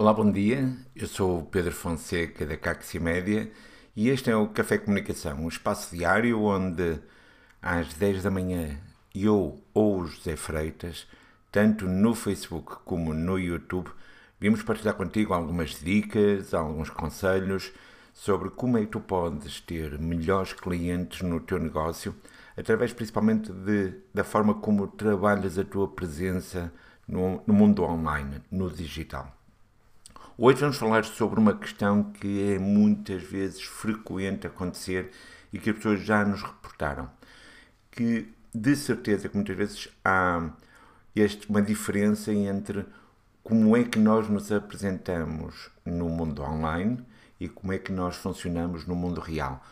Olá, bom dia. Eu sou o Pedro Fonseca da Caxi Média e este é o Café Comunicação, um espaço diário onde às 10 da manhã eu ou o José Freitas, tanto no Facebook como no YouTube, vimos partilhar contigo algumas dicas, alguns conselhos sobre como é que tu podes ter melhores clientes no teu negócio, através principalmente de, da forma como trabalhas a tua presença no, no mundo online, no digital. Hoje vamos falar sobre uma questão que é muitas vezes frequente acontecer e que as pessoas já nos reportaram. Que de certeza que muitas vezes há este, uma diferença entre como é que nós nos apresentamos no mundo online e como é que nós funcionamos no mundo real.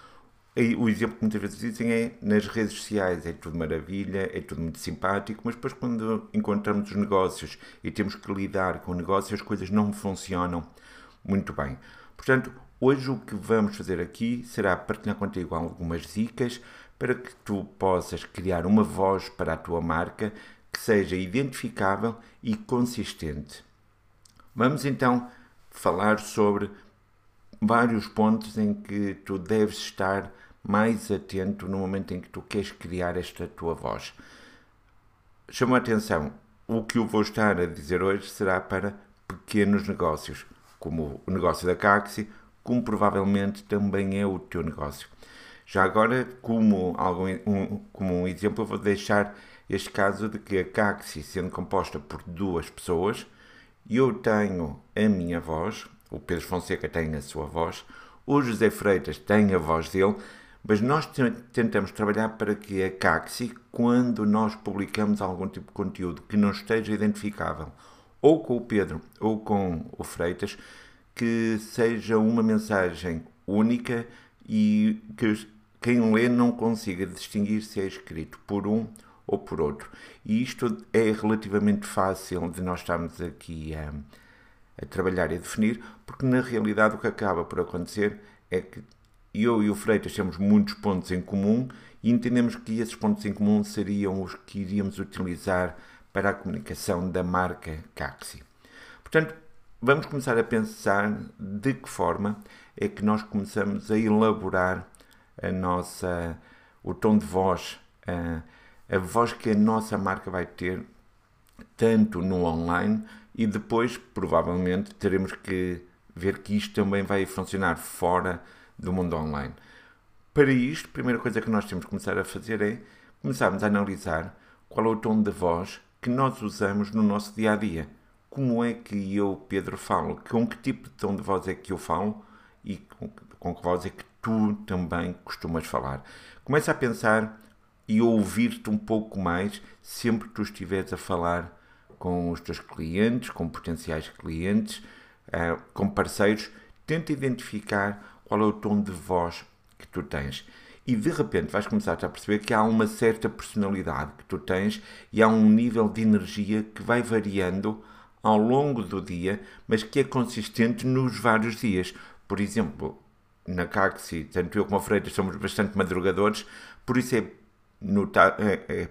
O exemplo que muitas vezes dizem é nas redes sociais é tudo maravilha, é tudo muito simpático, mas depois quando encontramos os negócios e temos que lidar com o negócio, as coisas não funcionam muito bem. Portanto, hoje o que vamos fazer aqui será partilhar contigo algumas dicas para que tu possas criar uma voz para a tua marca que seja identificável e consistente. Vamos então falar sobre vários pontos em que tu deves estar mais atento no momento em que tu queres criar esta tua voz. Chama a atenção, o que eu vou estar a dizer hoje será para pequenos negócios, como o negócio da Caxi, como provavelmente também é o teu negócio. Já agora, como, algum, um, como um exemplo, vou deixar este caso de que a Caxi, sendo composta por duas pessoas, eu tenho a minha voz, o Pedro Fonseca tem a sua voz, o José Freitas tem a voz dele, mas nós tentamos trabalhar para que a Caxi, quando nós publicamos algum tipo de conteúdo que não esteja identificável, ou com o Pedro ou com o Freitas, que seja uma mensagem única e que quem lê não consiga distinguir se é escrito por um ou por outro. E isto é relativamente fácil de nós estarmos aqui a, a trabalhar e a definir, porque na realidade o que acaba por acontecer é que eu e o Freitas temos muitos pontos em comum e entendemos que esses pontos em comum seriam os que iríamos utilizar para a comunicação da marca Caxi. Portanto, vamos começar a pensar de que forma é que nós começamos a elaborar a nossa, o tom de voz, a, a voz que a nossa marca vai ter, tanto no online e depois, provavelmente, teremos que ver que isto também vai funcionar fora do mundo online. Para isto, a primeira coisa que nós temos que começar a fazer é começarmos a analisar qual é o tom de voz que nós usamos no nosso dia a dia. Como é que eu, Pedro, falo? Com que tipo de tom de voz é que eu falo e com, com que voz é que tu também costumas falar? Começa a pensar e ouvir-te um pouco mais sempre que tu estiveres a falar com os teus clientes, com potenciais clientes, uh, com parceiros. Tenta identificar qual é o tom de voz que tu tens. E de repente vais começar a perceber que há uma certa personalidade que tu tens e há um nível de energia que vai variando ao longo do dia, mas que é consistente nos vários dias. Por exemplo, na Caxi, tanto eu como a Freitas somos bastante madrugadores, por isso é, notar, é, é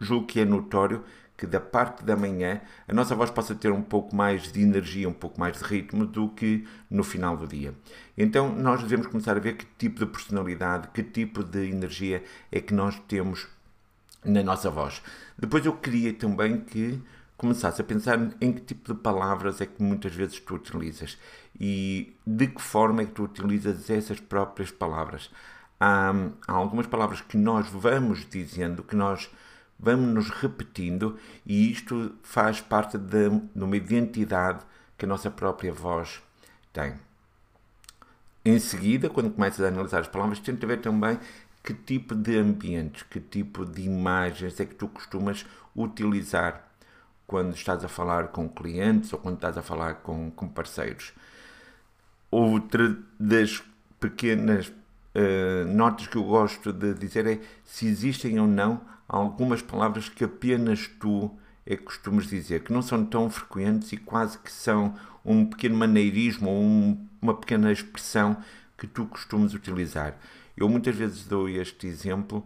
julgo que é notório que da parte da manhã a nossa voz possa ter um pouco mais de energia, um pouco mais de ritmo do que no final do dia. Então nós devemos começar a ver que tipo de personalidade, que tipo de energia é que nós temos na nossa voz. Depois eu queria também que começasse a pensar em que tipo de palavras é que muitas vezes tu utilizas e de que forma é que tu utilizas essas próprias palavras. Há, há algumas palavras que nós vamos dizendo, que nós vamos nos repetindo e isto faz parte de, de uma identidade que a nossa própria voz tem. Em seguida, quando começas a analisar as palavras, tenta ver também que tipo de ambientes, que tipo de imagens é que tu costumas utilizar quando estás a falar com clientes ou quando estás a falar com, com parceiros. Outra das pequenas uh, notas que eu gosto de dizer é se existem ou não algumas palavras que apenas tu é que costumas dizer, que não são tão frequentes e quase que são um pequeno maneirismo ou um, uma pequena expressão que tu costumas utilizar. Eu muitas vezes dou este exemplo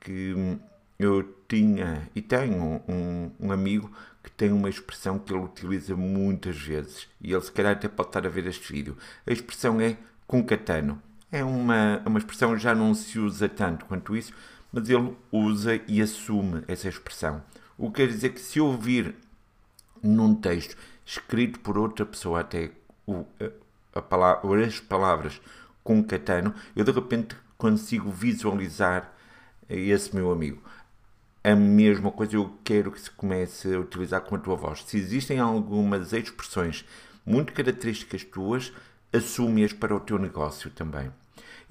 que eu tinha e tenho um, um, amigo que tem uma expressão que ele utiliza muitas vezes e ele se calhar até pode estar a ver este vídeo. A expressão é concatano. É uma, uma expressão já não se usa tanto quanto isso, mas ele usa e assume essa expressão. O que quer dizer que se ouvir num texto escrito por outra pessoa, até o, a, a palavra, as palavras concatano, eu de repente consigo visualizar esse meu amigo. A mesma coisa eu quero que se comece a utilizar com a tua voz. Se existem algumas expressões muito características tuas, assume-as para o teu negócio também.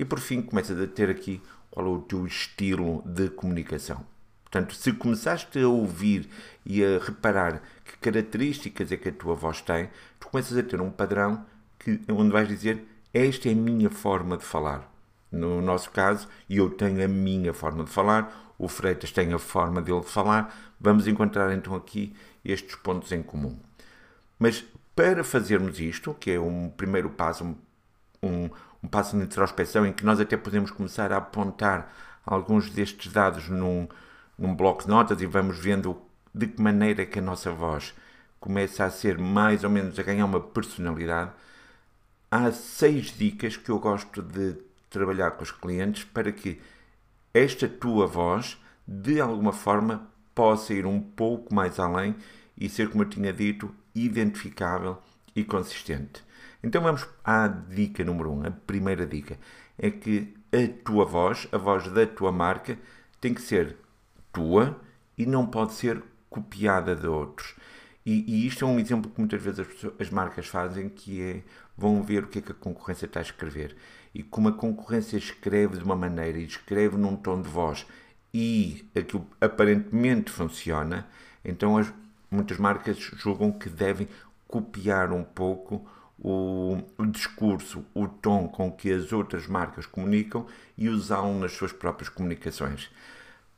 E por fim, começas a ter aqui qual é o teu estilo de comunicação. Portanto, se começaste a ouvir e a reparar que características é que a tua voz tem, tu começas a ter um padrão que, onde vais dizer esta é a minha forma de falar. No nosso caso, eu tenho a minha forma de falar, o Freitas tem a forma dele de falar, vamos encontrar então aqui estes pontos em comum. Mas para fazermos isto, que é um primeiro passo, um, um passo de introspecção em que nós até podemos começar a apontar alguns destes dados num, num bloco de notas e vamos vendo de que maneira que a nossa voz começa a ser mais ou menos a ganhar uma personalidade, há seis dicas que eu gosto de trabalhar com os clientes para que esta tua voz, de alguma forma, possa ir um pouco mais além e ser, como eu tinha dito, identificável e consistente. Então vamos à dica número 1. Um. A primeira dica é que a tua voz, a voz da tua marca, tem que ser tua e não pode ser copiada de outros. E, e isto é um exemplo que muitas vezes as, pessoas, as, marcas fazem, que é vão ver o que é que a concorrência está a escrever. E como a concorrência escreve de uma maneira e escreve num tom de voz e aquilo aparentemente funciona, então as, muitas marcas julgam que devem copiar um pouco o, o discurso, o tom com que as outras marcas comunicam e usá-lo nas suas próprias comunicações.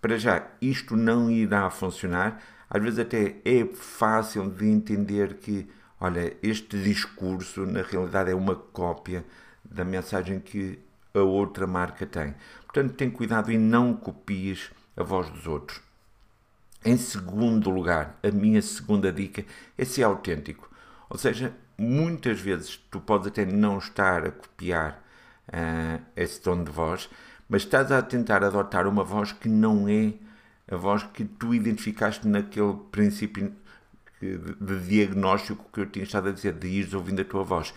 Para já, isto não irá funcionar. Às vezes, até é fácil de entender que, olha, este discurso na realidade é uma cópia da mensagem que a outra marca tem. Portanto, tem cuidado e não copies a voz dos outros. Em segundo lugar, a minha segunda dica é ser autêntico. Ou seja, muitas vezes tu podes até não estar a copiar uh, esse tom de voz, mas estás a tentar adotar uma voz que não é a voz que tu identificaste naquele princípio de diagnóstico que eu tinha estado a dizer, de ires ouvindo a tua voz.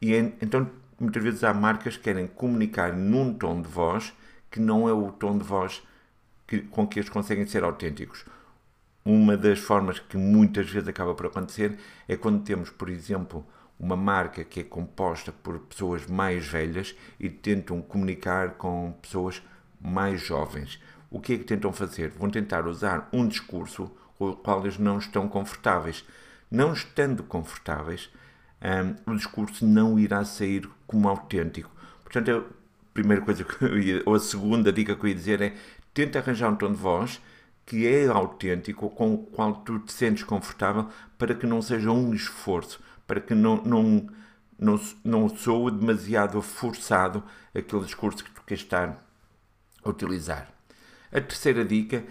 E então, muitas vezes há marcas que querem comunicar num tom de voz que não é o tom de voz que, com que eles conseguem ser autênticos. Uma das formas que muitas vezes acaba por acontecer é quando temos, por exemplo, uma marca que é composta por pessoas mais velhas e tentam comunicar com pessoas mais jovens. O que é que tentam fazer? Vão tentar usar um discurso com o qual eles não estão confortáveis. Não estando confortáveis, um, o discurso não irá sair como autêntico. Portanto, a primeira coisa ia, ou a segunda dica que eu ia dizer é tenta arranjar um tom de voz que é autêntico, com o qual tu te sentes confortável, para que não seja um esforço, para que não, não, não, não soe demasiado forçado aquele discurso que tu queres estar a utilizar. A terceira dica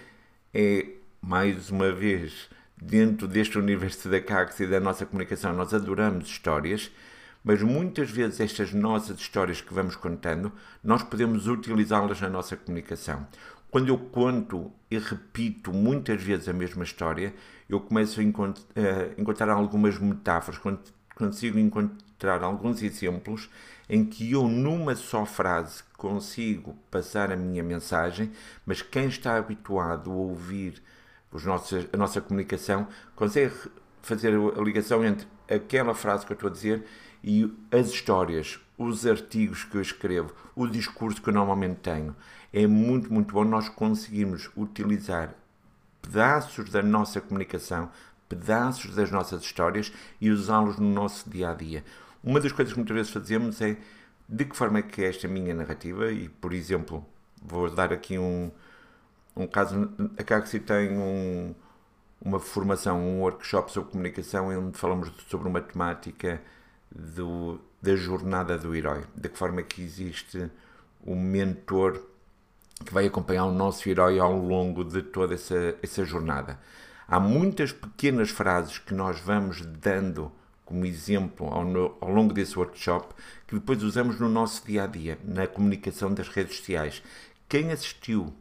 é, mais uma vez, dentro deste universo da CAX e da nossa comunicação, nós adoramos histórias, mas muitas vezes estas nossas histórias que vamos contando, nós podemos utilizá-las na nossa comunicação. Quando eu conto e repito muitas vezes a mesma história, eu começo a encontrar algumas metáforas, consigo encontrar alguns exemplos em que eu, numa só frase, consigo passar a minha mensagem, mas quem está habituado a ouvir os nossos, a nossa comunicação consegue fazer a ligação entre aquela frase que eu estou a dizer e as histórias, os artigos que eu escrevo, o discurso que eu normalmente tenho. É muito, muito bom nós conseguirmos utilizar pedaços da nossa comunicação, pedaços das nossas histórias e usá-los no nosso dia a dia. Uma das coisas que muitas vezes fazemos é de que forma é que é esta minha narrativa, e por exemplo, vou dar aqui um, um caso, a Caxi tem um, uma formação, um workshop sobre comunicação, onde falamos sobre uma temática do, da jornada do herói, que forma que existe o mentor que vai acompanhar o nosso herói ao longo de toda essa, essa jornada. Há muitas pequenas frases que nós vamos dando como exemplo ao, no, ao, longo desse workshop que depois usamos no nosso dia a dia, na comunicação das redes sociais. Quem assistiu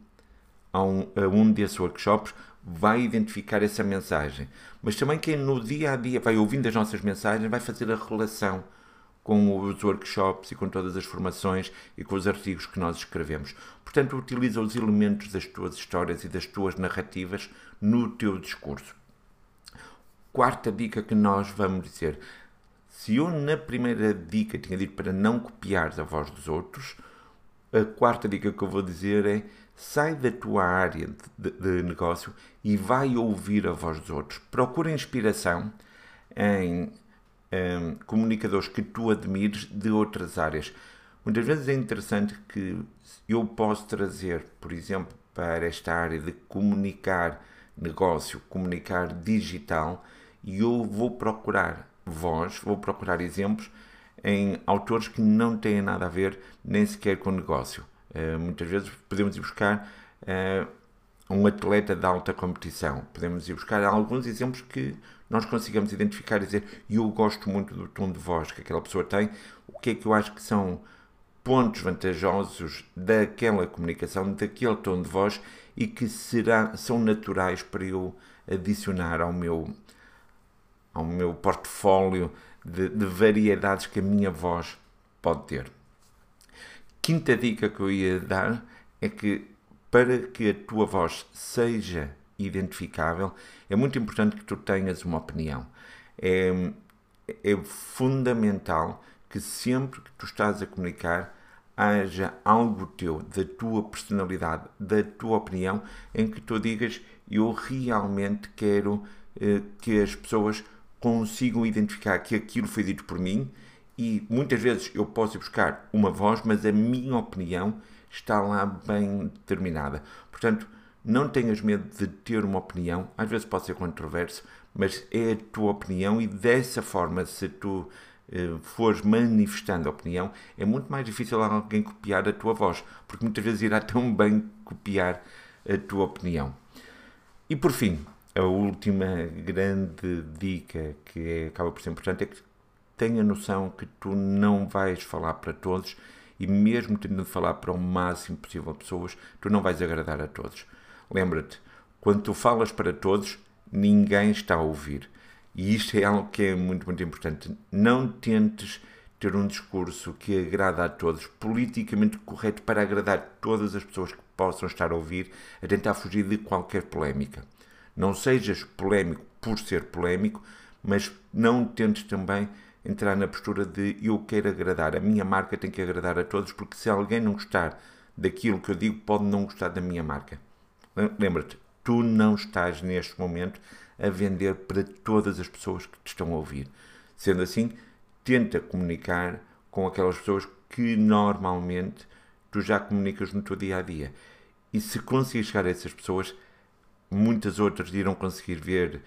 a um, a um desses workshops vai identificar essa mensagem, mas também quem no dia a dia vai ouvindo as nossas mensagens vai fazer a relação com os workshops e com todas as formações e com os artigos que nós escrevemos. Portanto, utiliza os elementos das tuas histórias e das tuas narrativas no teu discurso. Quarta dica que nós vamos dizer: se eu na primeira dica tinha dito para não copiares a voz dos outros, a quarta dica que eu vou dizer é sai da tua área de, de negócio e vai ouvir a voz dos outros. Procura inspiração em um, comunicadores que tu admires de outras áreas. Muitas vezes é interessante que eu posso trazer, por exemplo, para esta área de comunicar negócio, comunicar digital, e eu vou procurar voz, vou procurar exemplos em autores que não têm nada a ver nem sequer com negócio. Uh, muitas vezes podemos ir buscar uh, um atleta de alta competição, podemos ir buscar alguns exemplos que nós consigamos identificar e dizer eu gosto muito do tom de voz que aquela pessoa tem, o que é que eu acho que são pontos vantajosos daquela comunicação, daquele tom de voz e que será, são naturais para eu adicionar ao meu, ao meu portfólio de, de variedades que a minha voz pode ter. Quinta dica que eu ia dar é que para que a tua voz seja identificável, é muito importante que tu tenhas uma opinião. É, é fundamental que sempre que tu estás a comunicar haja algo teu, da tua personalidade, da tua opinião, em que tu digas eu realmente quero eh, que as pessoas consigam identificar que aquilo foi dito por mim e muitas vezes eu posso buscar uma voz, mas a minha opinião está lá bem determinada. Portanto, não tenhas medo de ter uma opinião, às vezes pode ser controverso, mas é a tua opinião e dessa forma, se tu eh, fores manifestando a opinião, é muito mais difícil alguém copiar a tua voz, porque muitas vezes irá tão bem copiar a tua opinião. E por fim, a última grande dica que é, acaba por ser importante é que tenha noção que tu não vais falar para todos e mesmo tendo de falar para o máximo possível de pessoas, tu não vais agradar a todos. Lembra-te, quando tu falas para todos, ninguém está a ouvir. E isto é algo que é muito, muito importante. Não tentes ter um discurso que agrada a todos, politicamente correto para agradar todas as pessoas que possam estar a ouvir, a tentar fugir de qualquer polémica. Não sejas polémico por ser polémico, mas não tentes também entrar na postura de eu quero agradar, a minha marca tem que agradar a todos, porque se alguém não gostar daquilo que eu digo, pode não gostar da minha marca. Lembra-te, tu não estás neste momento a vender para todas as pessoas que te estão a ouvir. Sendo assim, tenta comunicar com aquelas pessoas que normalmente tu já comunicas no teu dia a dia. E se conseguir chegar a essas pessoas, muitas outras irão conseguir ver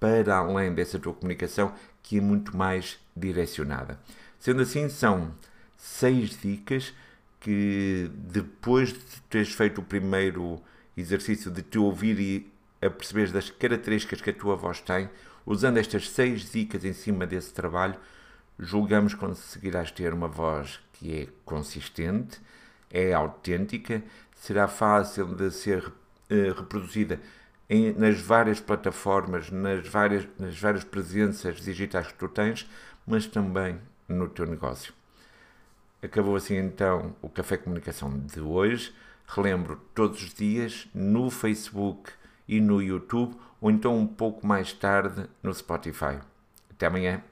para além dessa tua comunicação que é muito mais direcionada. Sendo assim, são seis dicas que depois de teres feito o primeiro exercício de te ouvir e a perceber das características que a tua voz tem, usando estas seis dicas em cima desse trabalho, julgamos que conseguirás ter uma voz que é consistente, é autêntica, será fácil de ser uh, reproduzida em, nas várias plataformas, nas várias, nas várias presenças digitais que tu tens, mas também no teu negócio. Acabou assim então o Café Comunicação de hoje. Relembro todos os dias no Facebook e no YouTube, ou então um pouco mais tarde no Spotify. Até amanhã.